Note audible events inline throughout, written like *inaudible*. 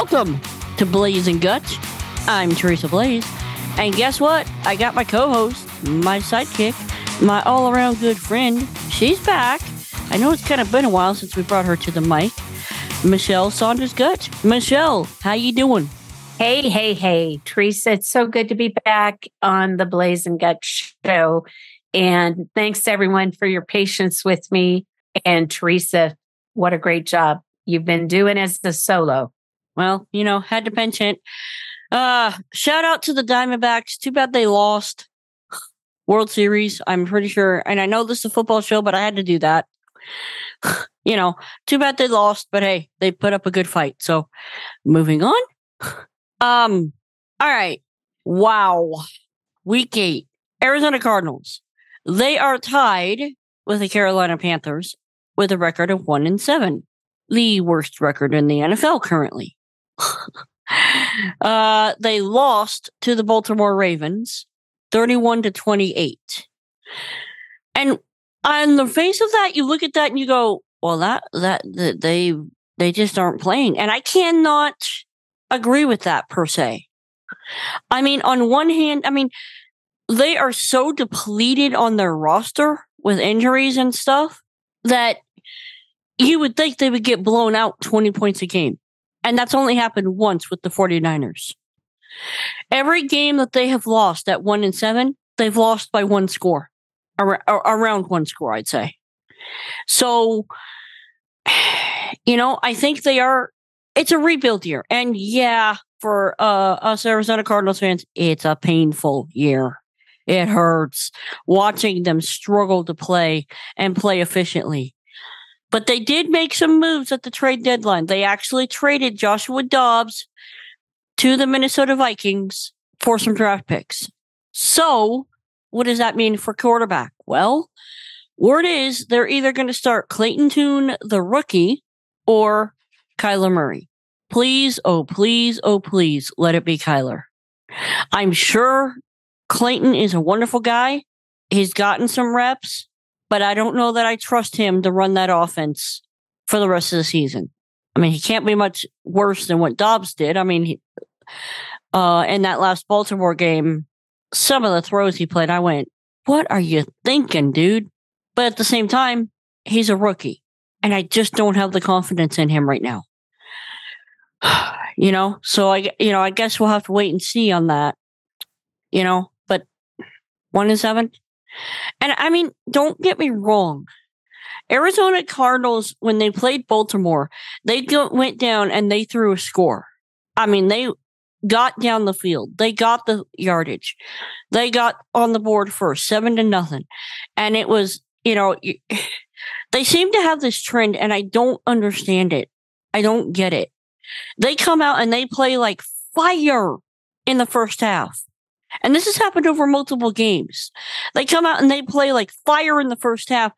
Welcome to Blaes and Gottsch. I'm Teresa Blaes. And guess what? I got my co host, my sidekick, my all around good friend. She's back. I know it's kind of been a while since we brought her to the mic. Mischelle Saunders Gottsch. Mischelle, how you doing? Hey, hey, hey, Teresa. It's so good to be back on the Blaes and Gottsch show. And thanks everyone for your patience with me. And Teresa, what a great job you've been doing as the solo. Well, you know, had to mention it. Uh, shout out to the Diamondbacks. Too bad they lost World Series. I'm pretty sure, and I know this is a football show, but I had to do that. *sighs* you know, too bad they lost, but hey, they put up a good fight. So, moving on. *sighs* Um, all right. Wow. Week eight. Arizona Cardinals. They are tied with the Carolina Panthers with a record of one and seven, the worst record in the NFL currently. *laughs* uh, they lost to the Baltimore Ravens 31 to 28. And on the face of that, you look at that and you go, well, that, that, that they, they just aren't playing. And I cannot agree with that per se. I mean, on one hand, I mean, they are so depleted on their roster with injuries and stuff that you would think they would get blown out 20 points a game. And that's only happened once with the 49ers. Every game that they have lost at one and seven, they've lost by one score, around one score, I'd say. So, *sighs* you know, I think they are, it's a rebuild year. And yeah, for uh, us Arizona Cardinals fans, it's a painful year. It hurts watching them struggle to play and play efficiently. But they did make some moves at the trade deadline. They actually traded Joshua Dobbs to the Minnesota Vikings for some draft picks. So, what does that mean for quarterback? Well, word is they're either going to start Clayton Tune, the rookie, or Kyler Murray. Please, oh, please, oh, please, let it be Kyler. I'm sure Clayton is a wonderful guy. He's gotten some reps but I don't know that I trust him to run that offense for the rest of the season. I mean, he can't be much worse than what Dobbs did. I mean, he, uh, in that last Baltimore game, some of the throws he played, I went, "What are you thinking, dude?" But at the same time, he's a rookie, and I just don't have the confidence in him right now. *sighs* you know, so I, you know, I guess we'll have to wait and see on that. You know, but one and seven, and I mean, don't get me wrong. Arizona Cardinals, when they played Baltimore, they went down and they threw a score. I mean, they got down the field. They got the yardage. They got on the board first, seven to nothing. And it was, you know, *sighs* they seem to have this trend and I don't understand it. I don't get it. They come out and they play like fire in the first half. And this has happened over multiple games. They come out and they play like fire in the first half.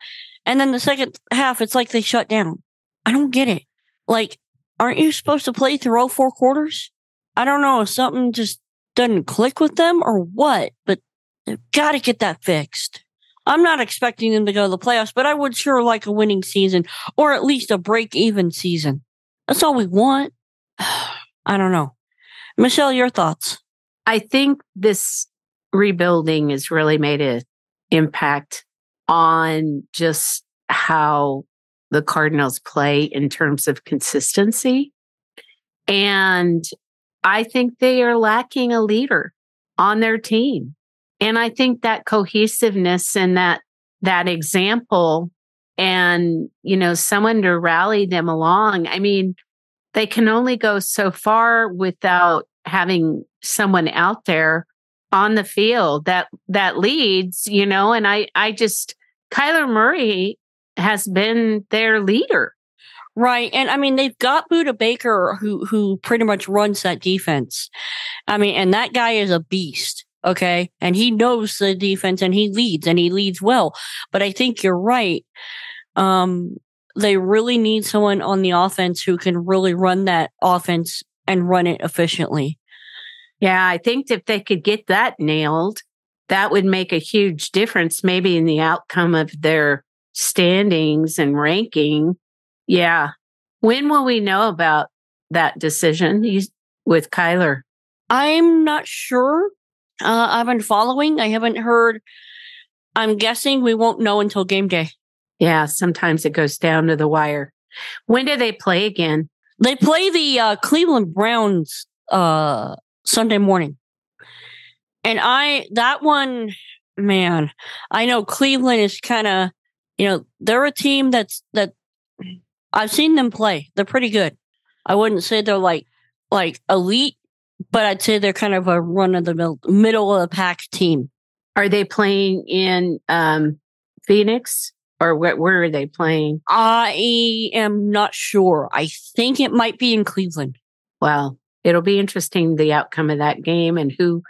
And then the second half, it's like they shut down. I don't get it. Like, aren't you supposed to play through all four quarters? I don't know if something just doesn't click with them or what, but they've got to get that fixed. I'm not expecting them to go to the playoffs, but I would sure like a winning season or at least a break even season. That's all we want. *sighs* I don't know. Mischelle, your thoughts? I think this rebuilding has really made an impact on just how the Cardinals play in terms of consistency. And I think they are lacking a leader on their team. And I think that cohesiveness and that that example and you know someone to rally them along. I mean, they can only go so far without having someone out there on the field that that leads, you know, and I I just Kyler Murray has been their leader. Right. And I mean they've got Budda Baker who who pretty much runs that defense. I mean, and that guy is a beast. Okay. And he knows the defense and he leads and he leads well. But I think you're right. Um, they really need someone on the offense who can really run that offense and run it efficiently. Yeah, I think if they could get that nailed, that would make a huge difference, maybe in the outcome of their standings and ranking. Yeah. When will we know about that decision with Kyler? I'm not sure. Uh, I've been following. I haven't heard. I'm guessing we won't know until game day. Yeah, sometimes it goes down to the wire. When do they play again? They play the uh, Cleveland Browns uh, Sunday morning. And I, that one, man, I know Cleveland is kind of, you know, they're a team that's, that I've seen them play. They're pretty good. I wouldn't say they're like, like elite, but I'd say they're kind of a run of the middle, middle of the pack team. Are they playing in um, Phoenix or wh- where are they playing? I am not sure. I think it might be in Cleveland. Well, it'll be interesting the outcome of that game and who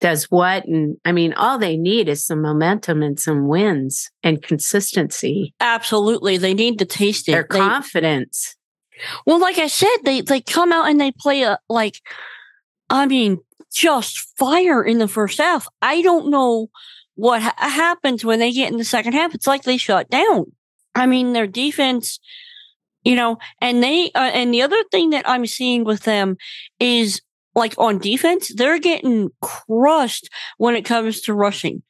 does what. And I mean, all they need is some momentum and some wins and consistency. Absolutely. They need to taste it. Their They- confidence. Well, like I said, they they come out and they play a like, I mean, just fire in the first half. I don't know what ha- happens when they get in the second half. It's like they shut down. I mean, their defense, you know, and they uh, and the other thing that I'm seeing with them is like on defense, they're getting crushed when it comes to rushing.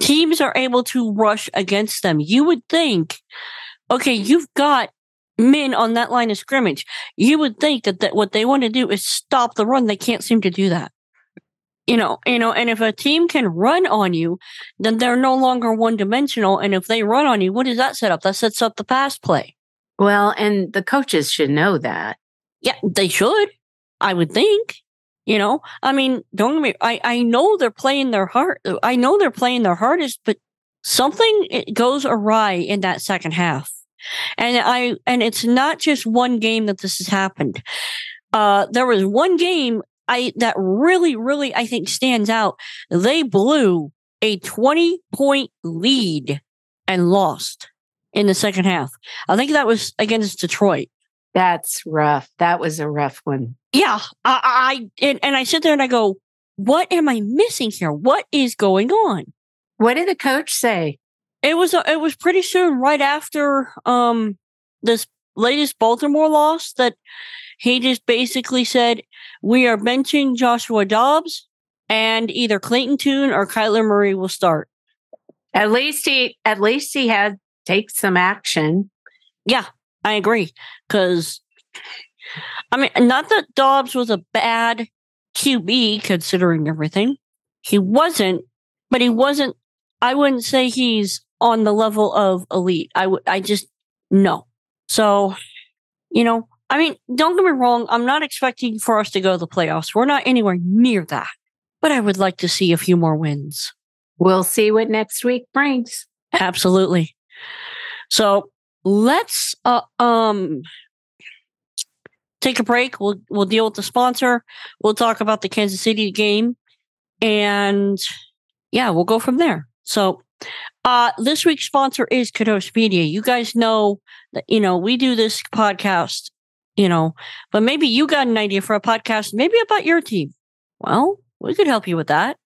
Teams are able to rush against them. You would think, okay, you've got men on that line of scrimmage. You would think that, that what they want to do is stop the run. They can't seem to do that. You know, you know, and if a team can run on you, then they're no longer one dimensional. And if they run on you, what does that set up? That sets up the pass play. Well, and the coaches should know that. Yeah, they should. I would think. You know, I mean, don't get me. I I know they're playing their heart. I know they're playing their hardest, but something it goes awry in that second half. And I and it's not just one game that this has happened. Uh, there was one game I that really, really I think stands out. They blew a twenty point lead and lost in the second half. I think that was against Detroit. That's rough. That was a rough one. Yeah, I, I and, and I sit there and I go, "What am I missing here? What is going on?" What did the coach say? It was uh, it was pretty soon, right after um this latest Baltimore loss, that he just basically said, "We are benching Joshua Dobbs, and either Clayton Tune or Kyler Murray will start." At least he at least he had take some action. Yeah, I agree. Because, I mean, not that Dobbs was a bad QB considering everything. He wasn't, but he wasn't, I wouldn't say he's on the level of elite. I would, I just, no. So, you know, I mean, don't get me wrong. I'm not expecting for us to go to the playoffs. We're not anywhere near that, but I would like to see a few more wins. We'll see what next week brings. Absolutely. So let's uh, um take a break. We'll we'll deal with the sponsor. We'll talk about the Kansas City game, and yeah, we'll go from there. So uh this week's sponsor is Kadosh Media. You guys know that you know we do this podcast, you know, but maybe you got an idea for a podcast, maybe about your team. Well, we could help you with that.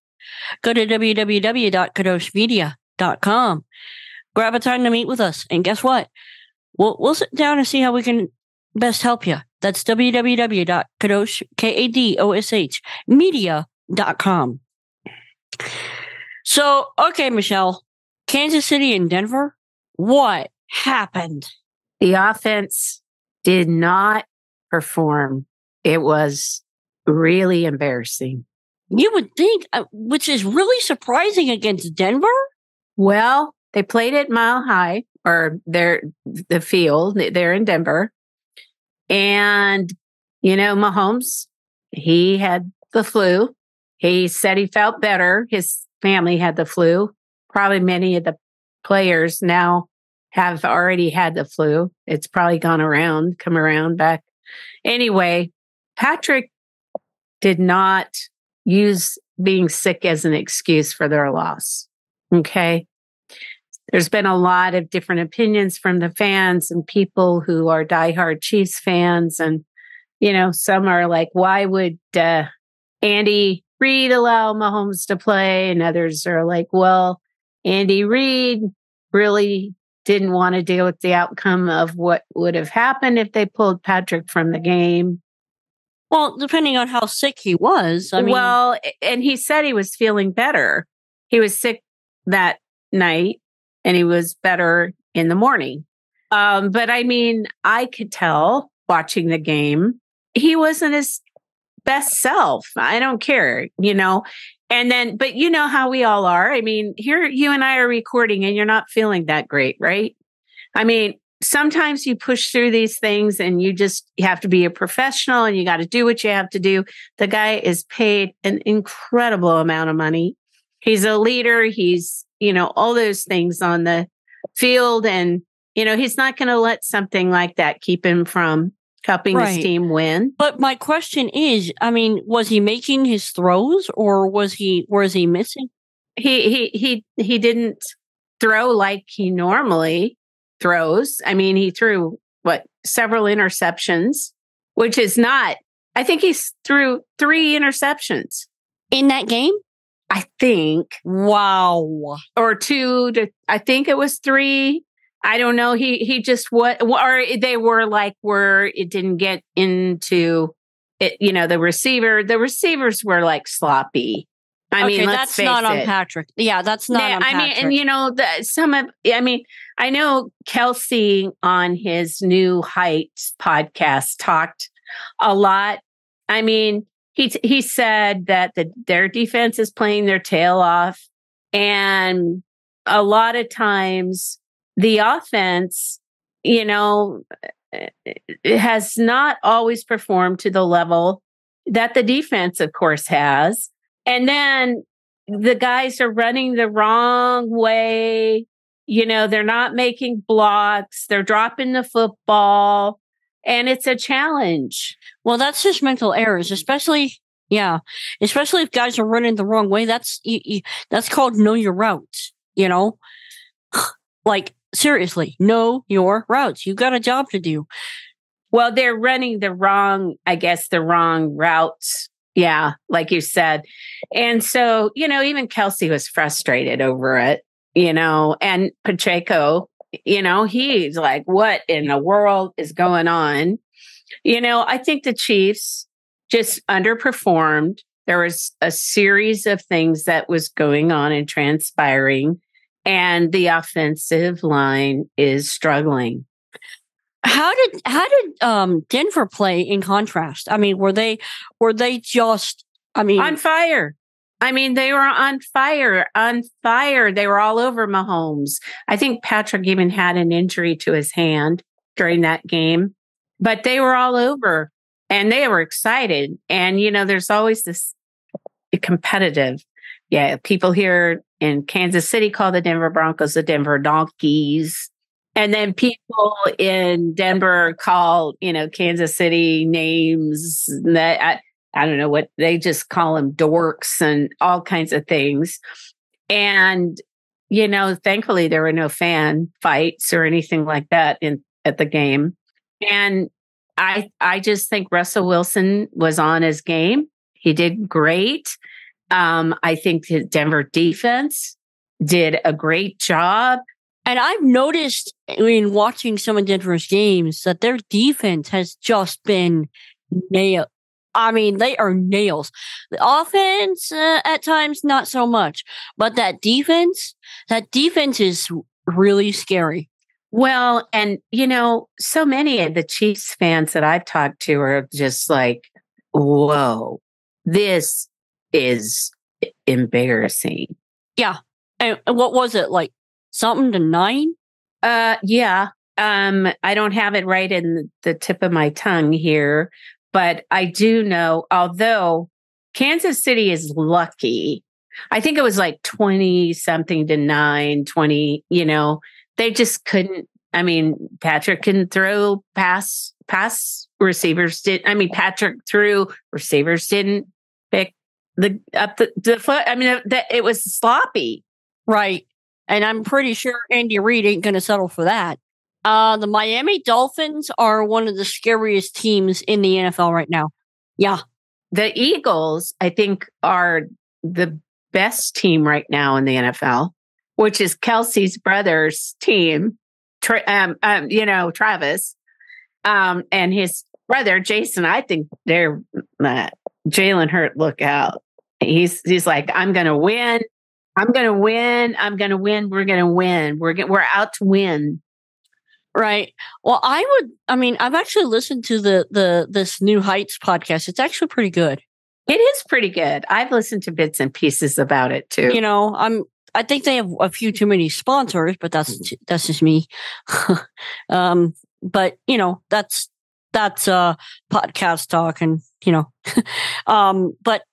Go to www.kadoshmedia.com grab a time to meet with us. And guess what? We'll we'll sit down and see how we can best help you. That's www.kadosh k a d o s h media.com. So, okay, Mischelle, Kansas City and Denver, what happened? The offense did not perform. It was really embarrassing. You would think, uh, which is really surprising against Denver. Well, they played at Mile High or their the field. They're in Denver, and you know Mahomes. He had the flu. He said he felt better. His family had the flu. Probably many of the players now have already had the flu. It's probably gone around, come around back. Anyway, Patrick did not use being sick as an excuse for their loss. Okay. There's been a lot of different opinions from the fans and people who are diehard Chiefs fans. And, you know, some are like, why would uh, Andy Reid allow Mahomes to play? And others are like, well, Andy Reid really didn't want to deal with the outcome of what would have happened if they pulled Patrick from the game. Well, depending on how sick he was. I mean, well, and he said he was feeling better. He was sick that night and he was better in the morning. Um, but I mean, I could tell watching the game, he wasn't his best self. I don't care, you know. And then, but you know how we all are. I mean, here you and I are recording and you're not feeling that great, right? I mean, sometimes you push through these things and you just you have to be a professional and you got to do what you have to do. The guy is paid an incredible amount of money. He's a leader. He's, you know, all those things on the field. And, you know, he's not going to let something like that keep him from helping right. his team win. But my question is, I mean, was he making his throws or was he was he missing? He he he he didn't throw like he normally throws. I mean, he threw what several interceptions, which is not. I think he threw three interceptions in that game. I think. Wow. Or two to, I think it was three. I don't know. He, he just what, or they were like, where it didn't get into it, you know, the receiver, the receivers were like sloppy. I okay, mean, that's not on it. Patrick. Yeah, that's not yeah, I mean, and you know, the, some of, I mean, I know Kelce on his New Heights podcast talked a lot. I mean, he he said that the, their defense is playing their tail off, and a lot of times the offense, you know, eh, eh, has not always performed to the level that the defense, of course, has. And then the guys are running the wrong way. You know, they're not making blocks, they're dropping the football, and it's a challenge. Well, that's just mental errors, especially yeah, especially if guys are running the wrong way. That's you, that's called know your routes. You know, *sighs* like seriously, know your routes. You got a job to do. Well, they're running the wrong, I guess, the wrong routes yeah, like you said. And so, you know, even Kelce was frustrated over it, you know, and Pacheco, you know, he's like, what in the world is going on? You know, I think the Chiefs just underperformed. There was a series of things that was going on and transpiring, and the offensive line is struggling. How did how did um Denver play in contrast? I mean, were they were they just I mean on fire? I mean, they were on fire, on fire. They were all over Mahomes. I think Patrick even had an injury to his hand during that game, but they were all over and they were excited. And, you know, there's always this competitive. Yeah. People here in Kansas City call the Denver Broncos the Denver Donkeys. And then people in Denver call, you know, Kansas City names that I, I don't know what they just call them dorks and all kinds of things. And, you know, thankfully there were no fan fights or anything like that in at the game. And I I just think Russell Wilson was on his game. He did great. Um, I think the Denver defense did a great job. And I've noticed in watching some of Denver's games that their defense has just been nail. I mean, they are nails. The offense, uh, at times, not so much, but that defense, that defense is really scary. Well, and you know, so many of the Chiefs fans that I've talked to are just like, whoa, this is embarrassing. Yeah. And what was it like something to nine? Uh, yeah. Um, I don't have it right in the tip of my tongue here, but I do know, although Kansas City is lucky, I think it was like 20 something to nine, 20, you know, they just couldn't. I mean, Patrick can throw pass, pass receivers did. I mean, Patrick threw receivers didn't the up the, the foot. I mean, that it was sloppy. Right. And I'm pretty sure Andy Reid ain't going to settle for that. Uh, the Miami Dolphins are one of the scariest teams in the NFL right now. Yeah. The Eagles, I think, are the best team right now in the NFL, which is Kelce's brother's team, um, um, you know, Travis, um, and his brother Jason, I think they're uh, Jalen Hurts. Look out! He's he's like, I'm to win. I'm to win. I'm to win. We're to win. We're we're out to win. Right. Well, I would. I mean, I've actually listened to the the this New Heights podcast. It's actually pretty good. It is pretty good. I've listened to bits and pieces about it too. You know, I'm. I think they have a few too many sponsors, but that's that's just me. *laughs* um, but you know, that's that's uh podcast talk, and you know, *laughs* um, but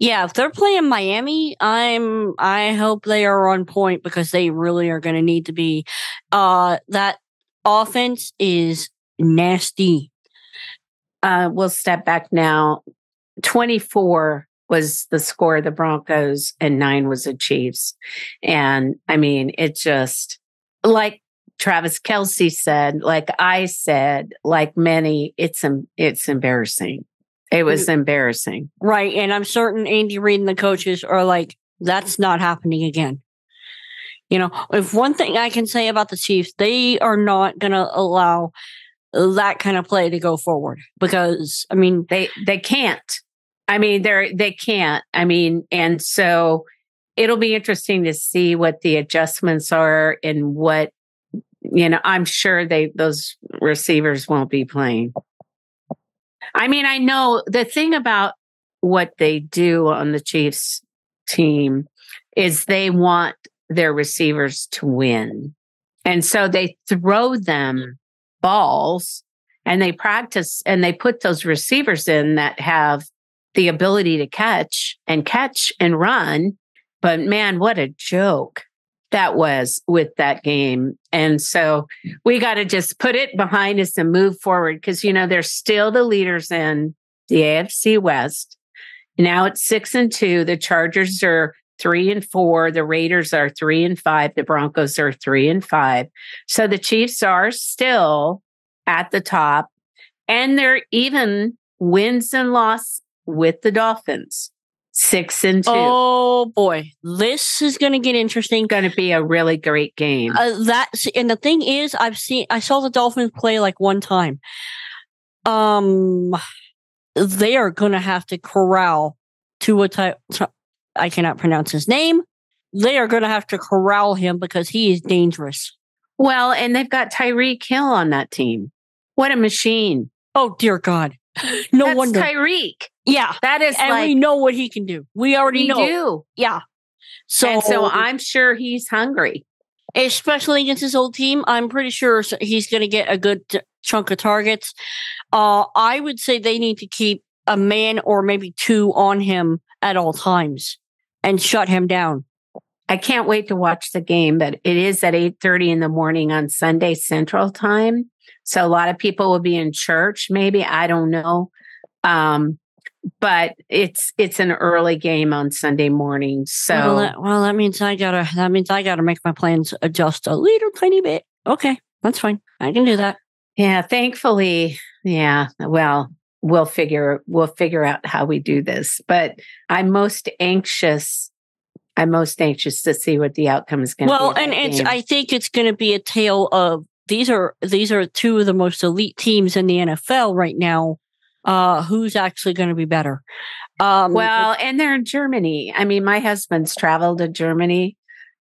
yeah, if they're playing Miami, I'm I hope they are on point because they really are going to need to be. Uh, that offense is nasty. Uh, we'll step back now. Twenty four was the score of the Broncos, and nine was the Chiefs. And I mean, it just like Travis Kelce said, like I said, like many, it's it's embarrassing. It was embarrassing. Right. And I'm certain Andy Reid and the coaches are like, that's not happening again. You know, if one thing I can say about the Chiefs, they are not going to allow that kind of play to go forward because, I mean, they they can't. I mean, they're they can't. I mean, and so it'll be interesting to see what the adjustments are and what you know. I'm sure they those receivers won't be playing. I mean, I know the thing about what they do on the Chiefs team is they want their receivers to win. And so they throw them balls and they practice and they put those receivers in that have the ability to catch and catch and run. But man, what a joke that was with that game. And so we got to just put it behind us and move forward because, you know, they're still the leaders in the AFC West. Now it's six and two. The Chargers are three and four. The Raiders are three and five. The Broncos are three and five. So the Chiefs are still at the top and they're even wins and loss with the Dolphins six and two. Oh boy, this is going to get interesting. Going to be a really great game. Uh, that and the thing is, I've seen I saw the Dolphins play like one time. Um, they are going to have to corral to a type. I cannot pronounce his name. They are going to have to corral him because he is dangerous. Well, and they've got Tyreek Hill on that team. What a machine! Oh dear God! *laughs* No That's wonder Tyreek. Yeah, That is and like we know what he can do. We already we know. do. Yeah. So, and so I'm sure he's hungry. especially against his old team, I'm pretty sure he's going to get a good t- chunk of targets. Uh, I would say they need to keep a man or maybe two on him at all times and shut him down. I can't wait to watch the game, but it is at 8:30 in the morning on Sunday Central Time. So a lot of people will be in church, maybe. I don't know. Um, but it's it's an early game on Sunday morning. So well, that, well, that means I gotta. That means I gotta make my plans adjust a little tiny bit. Okay, that's fine. I can do that. yeah, thankfully, yeah. Well, we'll figure we'll figure out how we do this. But I'm most anxious. I'm most anxious to see what the outcome is going to Well, be. Well, and it's. game. I think it's going to be a tale of these are these are two of the most elite teams in the NFL right now. Uh, who's actually going to be better? Um, Well, and they're in Germany. I mean, my husband's traveled to Germany.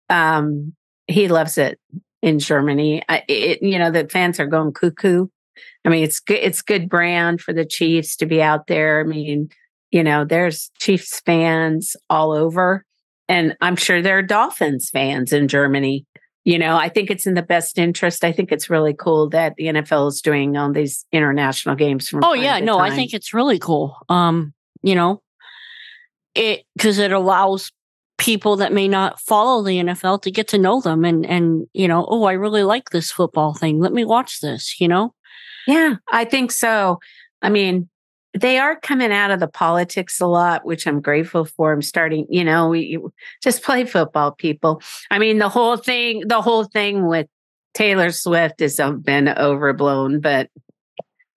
Um, he loves it in Germany. I, it, you know, the fans are going cuckoo. I mean, it's good. It's good brand for the Chiefs to be out there. I mean, you know, there's Chiefs fans all over, and I'm sure there are Dolphins fans in Germany. You know, I think it's in the best interest. I think it's really cool that the NFL is doing all these international games from. Oh yeah, no, I think it's really cool. Um, you know, it because it allows people that may not follow the NFL to get to know them and and you know, oh, I really like this football thing. Let me watch this. You know, Yeah, I think so. I mean, they are coming out of the politics a lot, which I'm grateful for. I'm starting, you know, we just play football, people. I mean, the whole thing, the whole thing with Taylor Swift has been overblown, but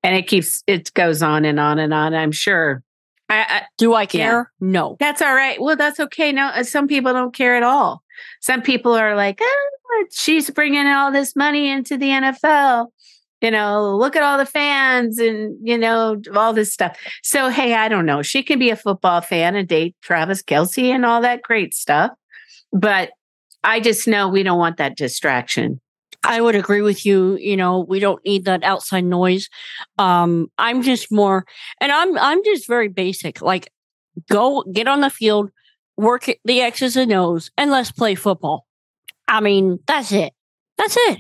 and it keeps it goes on and on and on. I'm sure. I, I, do I care? No. that's all right. Well, that's okay. No, uh, some people don't care at all. Some people are like, ah, she's bringing all this money into the NFL. You know, look at all the fans and, you know, all this stuff. So, hey, I don't know. She can be a football fan and date Travis Kelce and all that great stuff. But I just know we don't want that distraction. I would agree with you. You know, we don't need that outside noise. Um, I'm just more, and I'm I'm just very basic. Like, go get on the field, work the X's and O's, and let's play football. I mean, that's it. That's it.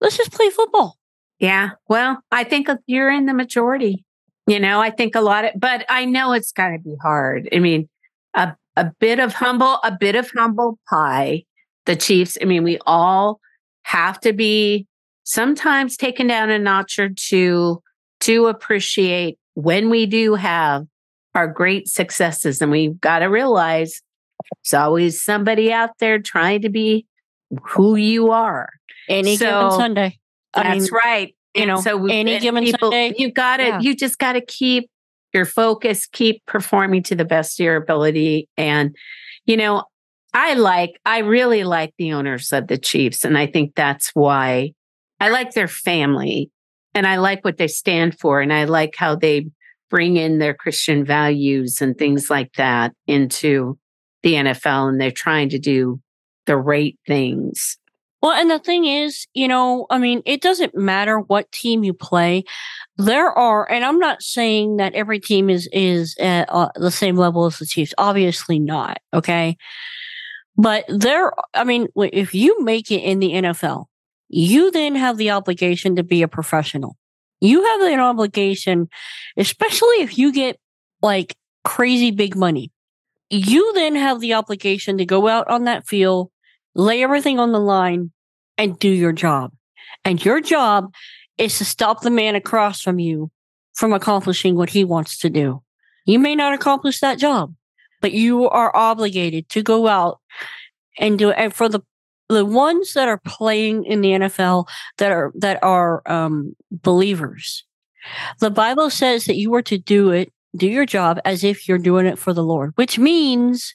Let's just play football. Yeah. Well, I think you're in the majority. You know, I think a lot of, but I know it's got to be hard. I mean, a, a bit of humble, a bit of humble pie. The Chiefs, I mean, we all have to be sometimes taken down a notch or two to appreciate when we do have our great successes. And we've got to realize there's always somebody out there trying to be who you are. Any so, given Sunday. I that's mean, right. You know, so any given people, Sunday, you got to, yeah. you just got to keep your focus, keep performing to the best of your ability. And, you know, I like, I really like the owners of the Chiefs. And I think that's why I like their family and I like what they stand for. And I like how they bring in their Christian values and things like that into the NFL. And they're trying to do the right things well, and the thing is, you know, I mean, it doesn't matter what team you play. There are, and I'm not saying that every team is is at uh, the same level as the Chiefs. Obviously not. Okay, but there, I mean, if you make it in the NFL, you then have the obligation to be a professional. You have an obligation, especially if you get like crazy big money. You then have the obligation to go out on that field lay everything on the line and do your job. And your job is to stop the man across from you from accomplishing what he wants to do. You may not accomplish that job, but you are obligated to go out and do it. And for the the ones that are playing in the NFL that are that are um, believers, the Bible says that you are to do it, do your job as if you're doing it for the Lord, which means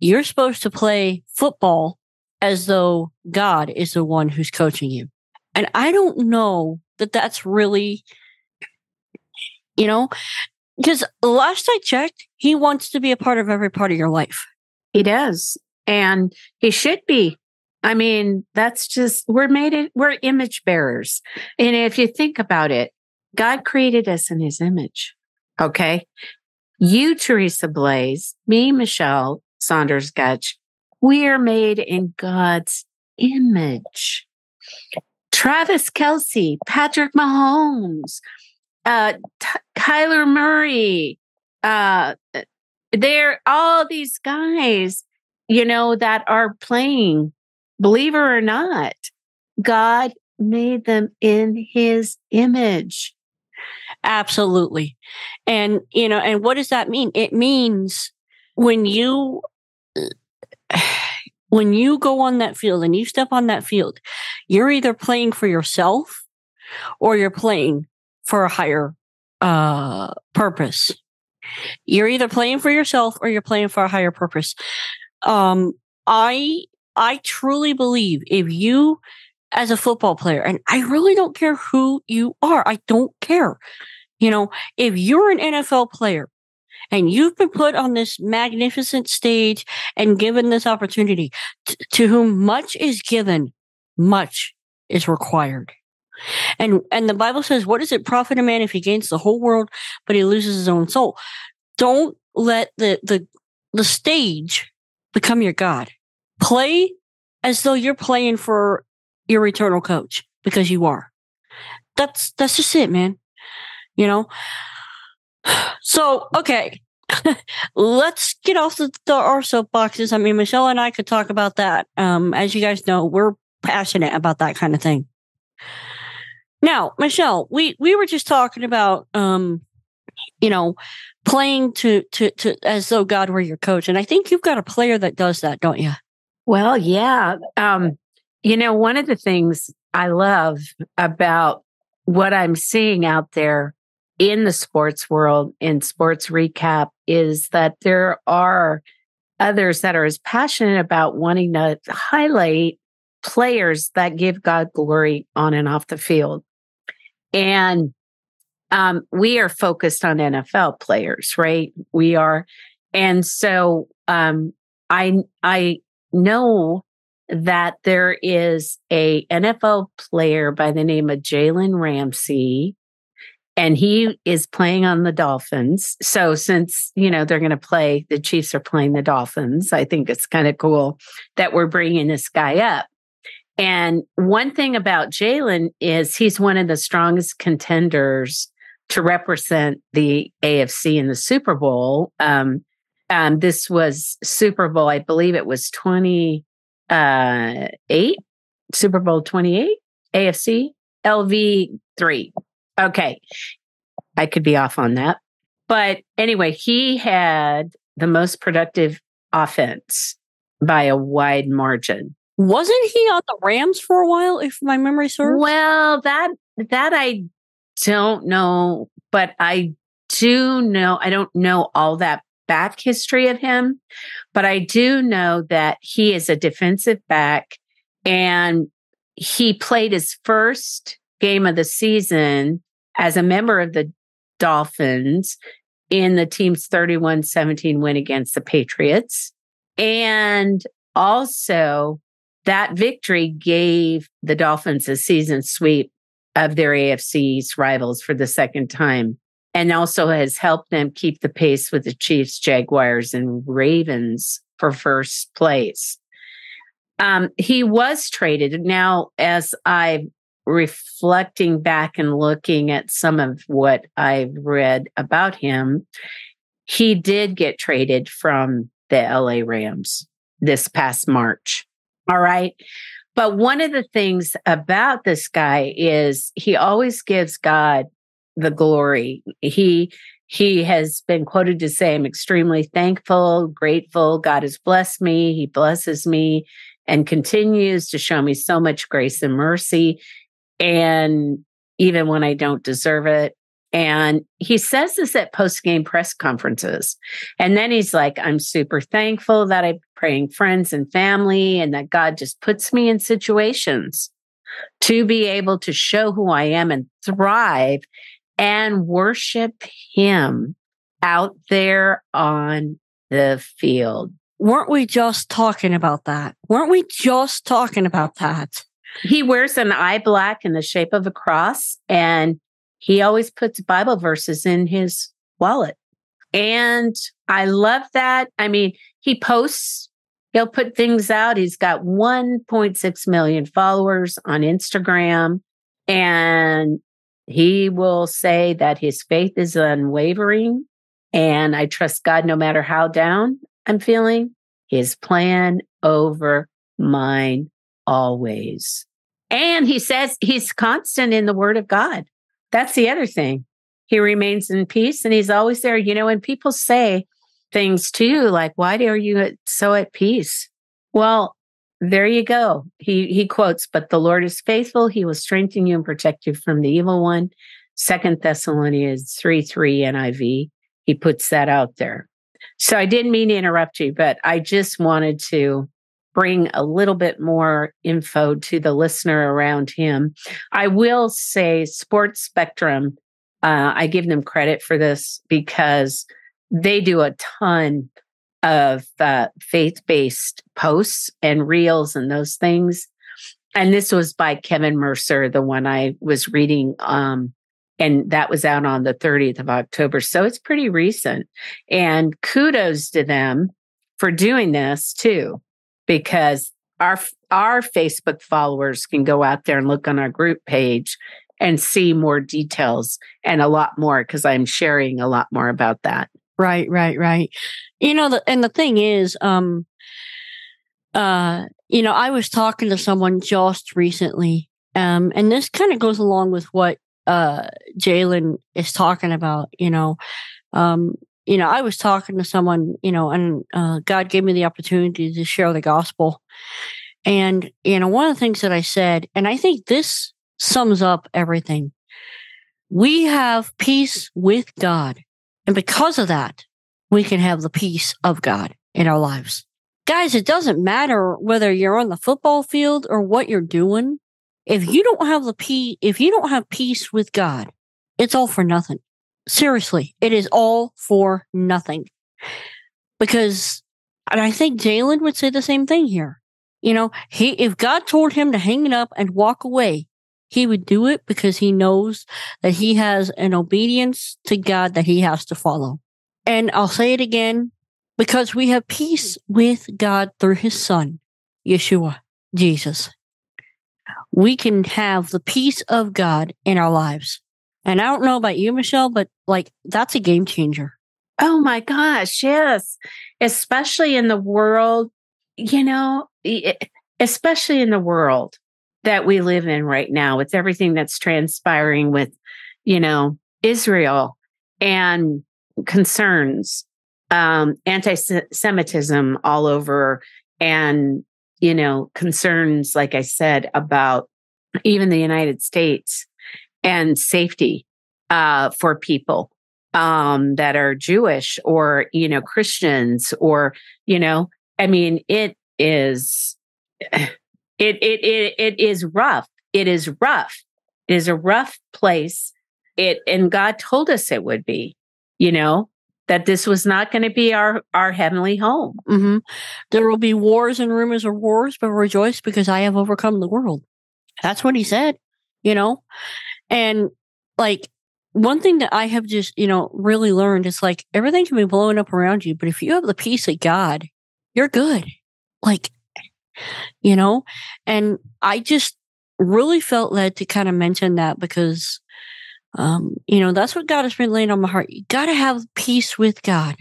you're supposed to play football as though God is the one who's coaching you. And I don't know that that's really, you know, because last I checked, he wants to be a part of every part of your life. He does. And he should be. I mean, that's just, we're made it, we're image bearers. And if you think about it, God created us in his image. Okay. You, Teresa Blaes, me, Mischelle, Saunders Gottsch. We are made in God's image. Travis Kelce, Patrick Mahomes, uh, T- Kyler Murray, uh, they're all these guys, you know, that are playing, believe it or not, God made them in his image. Absolutely. And, you know, and what does that mean? It means when you when you go on that field and you step on that field, you're either playing for yourself or you're playing for a higher uh, purpose. You're either playing for yourself or you're playing for a higher purpose. Um, I I truly believe if you as a football player, and I really don't care who you are, I don't care. You know, if you're an NFL player and you've been put on this magnificent stage and given this opportunity T- to whom much is given, much is required. And and the Bible says, what does it profit a man if he gains the whole world but he loses his own soul? Don't let the the the stage become your God. Play as though you're playing for your eternal coach because you are. That's that's just it, man. You know, *sighs* so, okay. Let's get off the, the our soapboxes. I mean, Mischelle and I could talk about that. Um, as you guys know, we're passionate about that kind of thing. Now, Mischelle, we we were just talking about um, you know, playing to to to as though God were your coach, and I think you've got a player that does that, don't you? Well, yeah. Um, you know, one of the things I love about what I'm seeing out there in the sports world in sports recap is that there are others that are as passionate about wanting to highlight players that give God glory on and off the field. And um, we are focused on NFL players, right? We are. And so um, I I know that there is a NFL player by the name of Jalen Ramsey, and he is playing on the Dolphins. So since you know they're going to play, the Chiefs are playing the Dolphins. I think it's kind of cool that we're bringing this guy up. And one thing about Jalen is he's one of the strongest contenders to represent the AFC in the Super Bowl. Um, um, this was Super Bowl, I believe it was 28, uh, Super Bowl 28, AFC, LV3. Okay. I could be off on that. But anyway, he had the most productive offense by a wide margin. Wasn't he on the Rams for a while, if my memory serves? Well, that that I don't know, but I do know I don't know all that back history of him, but I do know that he is a defensive back and he played his first game of the season as a member of the Dolphins in the team's 31 17 win against the Patriots. And also, that victory gave the Dolphins a season sweep of their AFC's rivals for the second time, and also has helped them keep the pace with the Chiefs, Jaguars, and Ravens for first place. Um, he was traded. Now, as I'm reflecting back and looking at some of what I've read about him, he did get traded from the LA Rams this past March. All right. But one of the things about this guy is he always gives God the glory. He he has been quoted to say, I'm extremely thankful, grateful. God has blessed me. He blesses me and continues to show me so much grace and mercy. And even when I don't deserve it, and he says this at post game press conferences. And then he's like, I'm super thankful that I'm praying friends and family and that God just puts me in situations to be able to show who I am and thrive and worship him out there on the field. Weren't we just talking about that? Weren't we just talking about that? He wears an eye black in the shape of a cross and he always puts Bible verses in his wallet. And I love that. I mean, he posts, he'll put things out. He's got 1.6 million followers on Instagram. And he will say that his faith is unwavering. And I trust God no matter how down I'm feeling, his plan over mine always. And he says he's constant in the word of God. That's the other thing. He remains in peace and he's always there. You know, when people say things too, like, why are you so at peace? Well, there you go. He he quotes, but the Lord is faithful. He will strengthen you and protect you from the evil one. Second Thessalonians 3 3 NIV. He puts that out there. So I didn't mean to interrupt you, but I just wanted to bring a little bit more info to the listener around him. I will say Sports Spectrum, uh, I give them credit for this because they do a ton of uh, faith based posts and reels and those things. And this was by Kevin Mercer, the one I was reading. Um, and that was out on the 30th of October. So it's pretty recent. And kudos to them for doing this too because our our Facebook followers can go out there and look on our group page and see more details and a lot more because I'm sharing a lot more about that. Right, right, right. You know, the, and the thing is, um, uh, you know, I was talking to someone just recently, um, and this kind of goes along with what uh Jalen is talking about. You know, um, you know, I was talking to someone, you know, and uh, God gave me the opportunity to share the gospel. And, you know, one of the things that I said, and I think this sums up everything we have peace with God. And because of that, we can have the peace of God in our lives. Guys, it doesn't matter whether you're on the football field or what you're doing. if you don't have the peace, if you don't have peace with God, it's all for nothing. Seriously, it is all for nothing. Because, and I think Jalen would say the same thing here. You know, he, if God told him to hang it up and walk away, he would do it because he knows that he has an obedience to God that he has to follow. And I'll say it again because we have peace with God through his son, Yeshua, Jesus. We can have the peace of God in our lives. And I don't know about you, Mischelle, but like that's a game changer. Oh my gosh, yes. Especially in the world, you know, especially in the world that we live in right now with everything that's transpiring with, you know, Israel and concerns, um, anti Semitism all over, and, you know, concerns, like I said, about even the United States and safety uh, for people um, that are Jewish or, you know, Christians or, you know, I mean, it is, *sighs* it, it, it, it is rough. It is rough. It is a rough place. It, and God told us it would be, you know, that this was not going to be our, our heavenly home. Mm-hmm. There will be wars and rumors of wars, but rejoice because I have overcome the world. That's what he said, you know? And like one thing that I have just, you know, really learned is like everything can be blowing up around you, but if you have the peace of God, you're good. Like, you know, and I just really felt led to kind of mention that because, um, you know, that's what God has been laying on my heart. You got to have peace with God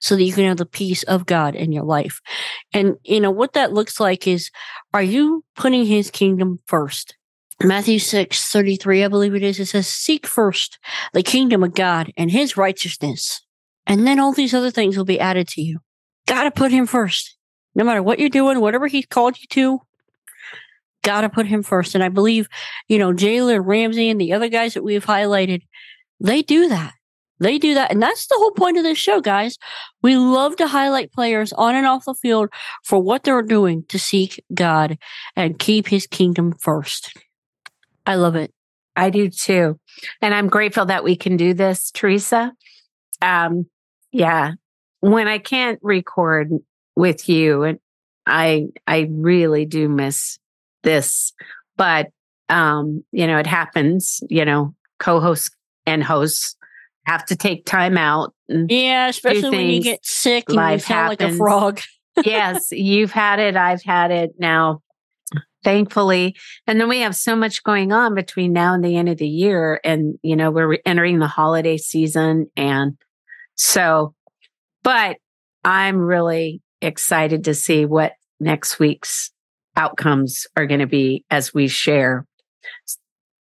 so that you can have the peace of God in your life. And, you know, what that looks like is are you putting his kingdom first? Matthew 6 33, I believe it is, it says, Seek first the kingdom of God and his righteousness, and then all these other things will be added to you. Gotta put him first. No matter what you're doing, whatever he's called you to, gotta put him first. And I believe, you know, Jalen Ramsey and the other guys that we've highlighted, they do that. They do that. And that's the whole point of this show, guys. We love to highlight players on and off the field for what they're doing to seek God and keep his kingdom first. I love it. I do too. And I'm grateful that we can do this, Teresa. Um, yeah. When I can't record with you, and I I really do miss this. But um, you know, it happens, you know, co-hosts and hosts have to take time out. yeah, especially when you get sick and Life you sound happens. like a frog. *laughs* yes, you've had it. I've had it now thankfully. And then we have so much going on between now and the end of the year. And, you know, we're entering the holiday season. And so, but I'm really excited to see what next week's outcomes are going to be as we share.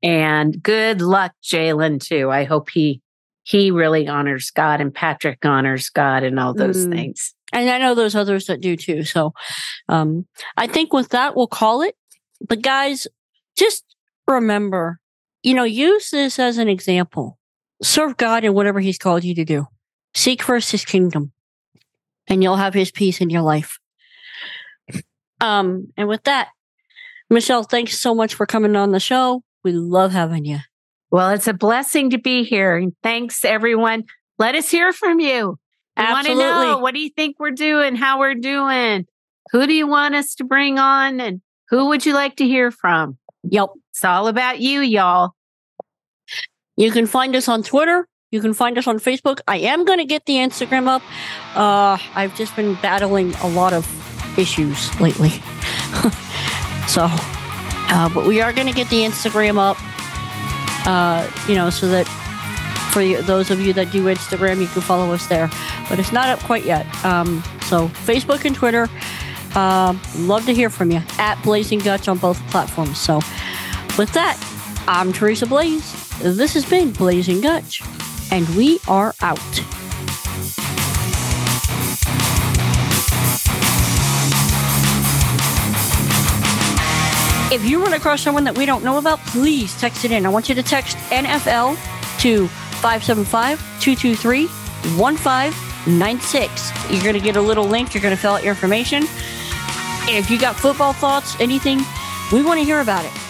And good luck, Jalen, too. I hope he he really honors God and Patrick honors God and all those mm. things. And I know those others that do too. So um, I think with that, we'll call it. But guys, just remember, you know, use this as an example. Serve God in whatever He's called you to do. Seek first His kingdom, and you'll have His peace in your life. Um, and with that, Mischelle, thanks so much for coming on the show. We love having you. Well, it's a blessing to be here. And thanks, everyone. Let us hear from you. I want to know what do you think we're doing, how we're doing, who do you want us to bring on, and who would you like to hear from? Yep. It's all about you, y'all. You can find us on Twitter. You can find us on Facebook. I am going to get the Instagram up. Uh, I've just been battling a lot of issues lately. *laughs* so, uh, but we are going to get the Instagram up, uh, you know, so that for those of you that do Instagram, you can follow us there. But it's not up quite yet. Um, so, Facebook and Twitter. Um, love to hear from you at Blaes and Gottsch on both platforms. So, with that, I'm Teresa Blaes. This has been Blaes and Gottsch, and we are out. If you run across someone that we don't know about, please text it in. I want you to text NFL to 575 223 1596. You're going to get a little link. You're going to fill out your information. If you got football thoughts, anything, we want to hear about it.